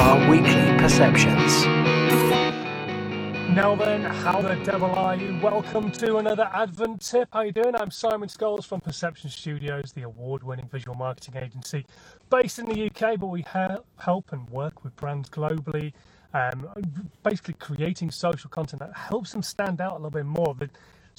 our weekly perceptions. Now then, how the devil are you? Welcome to another Advent tip. How you doing? I'm Simon Scholes from Perception Studios, the award-winning visual marketing agency based in the UK, but we help and work with brands globally, um, basically creating social content that helps them stand out a little bit more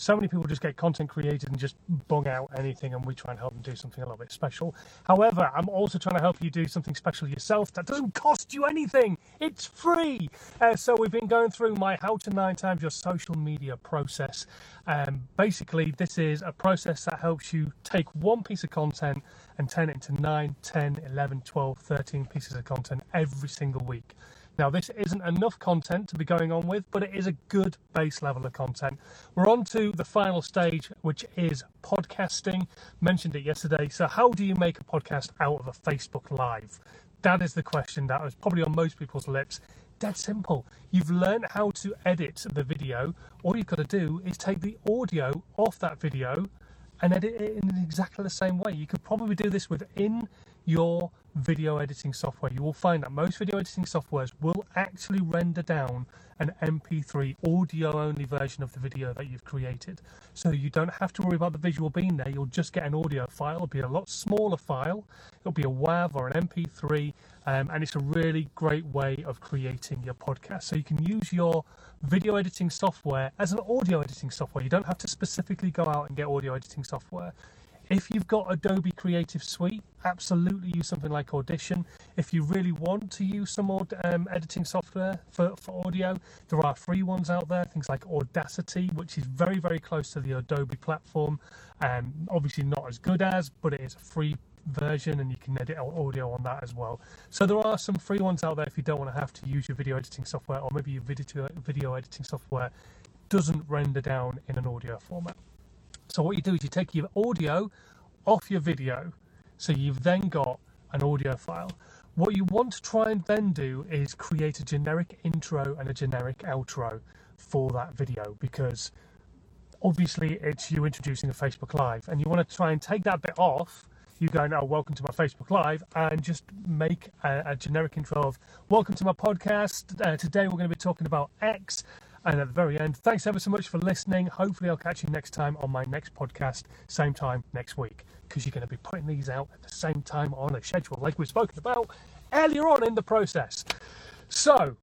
so many people just get content created and just bung out anything and we try and help them do something a little bit special. However i'm also trying to help you do something special yourself that doesn't cost you anything. It's free. Uh, so we've been going through my how to nine times your social media process. Um, basically this is a process that helps you take one piece of content and turn it into 9 10 11 12 13 pieces of content every single week now, this isn't enough content to be going on with, but it is a good base level of content. We're on to the final stage, which is podcasting. Mentioned it yesterday. So, how do you make a podcast out of a Facebook Live? That is the question that was probably on most people's lips. Dead simple. You've learned how to edit the video. All you've got to do is take the audio off that video and edit it in exactly the same way. You could probably do this within your video editing software, you will find that most video editing softwares will actually render down an MP3 audio only version of the video that you've created. So you don't have to worry about the visual being there, you'll just get an audio file. It'll be a lot smaller file, it'll be a WAV or an MP3, um, and it's a really great way of creating your podcast. So you can use your video editing software as an audio editing software. You don't have to specifically go out and get audio editing software. If you've got Adobe Creative Suite, absolutely use something like Audition. If you really want to use some more um, editing software for, for audio, there are free ones out there, things like Audacity, which is very, very close to the Adobe platform. Um, obviously, not as good as, but it is a free version and you can edit audio on that as well. So there are some free ones out there if you don't want to have to use your video editing software or maybe your video, video editing software doesn't render down in an audio format. So what you do is you take your audio off your video. So you've then got an audio file. What you want to try and then do is create a generic intro and a generic outro for that video because obviously it's you introducing a Facebook Live and you want to try and take that bit off you go now welcome to my facebook live and just make a, a generic intro of welcome to my podcast uh, today we're going to be talking about x and at the very end, thanks ever so much for listening. Hopefully, I'll catch you next time on my next podcast, same time next week, because you're going to be putting these out at the same time on a schedule, like we've spoken about earlier on in the process. So,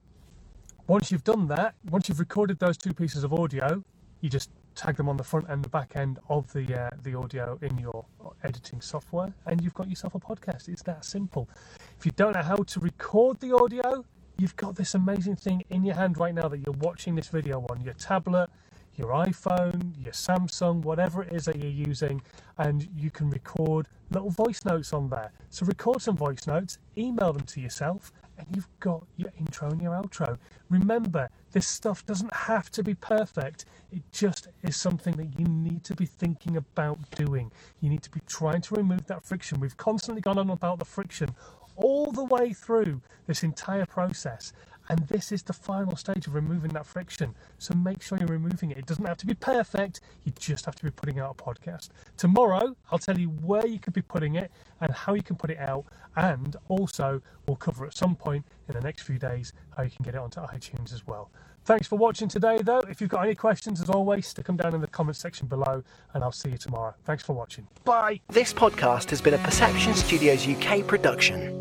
once you've done that, once you've recorded those two pieces of audio, you just tag them on the front and the back end of the uh, the audio in your editing software, and you've got yourself a podcast. It's that simple. If you don't know how to record the audio, you've got this amazing thing in your hand right now that you're watching this video on your tablet, your iPhone, your Samsung, whatever it is that you're using, and you can record little voice notes on there. So record some voice notes, email them to yourself, and you've got your intro and your outro. Remember, this stuff doesn't have to be perfect. It just is something that you need to be thinking about doing. You need to be trying to remove that friction. We've constantly gone on about the friction all the way through this entire process. And this is the final stage of removing that friction. So make sure you're removing it. It doesn't have to be perfect, you just have to be putting out a podcast. Tomorrow, I'll tell you where you could be putting it and how you can put it out. And also, we'll cover at some point in the next few days how you can get it onto iTunes as well. Thanks for watching today, though. If you've got any questions, as always, stick them down in the comments section below, and I'll see you tomorrow. Thanks for watching. Bye. This podcast has been a Perception Studios UK production.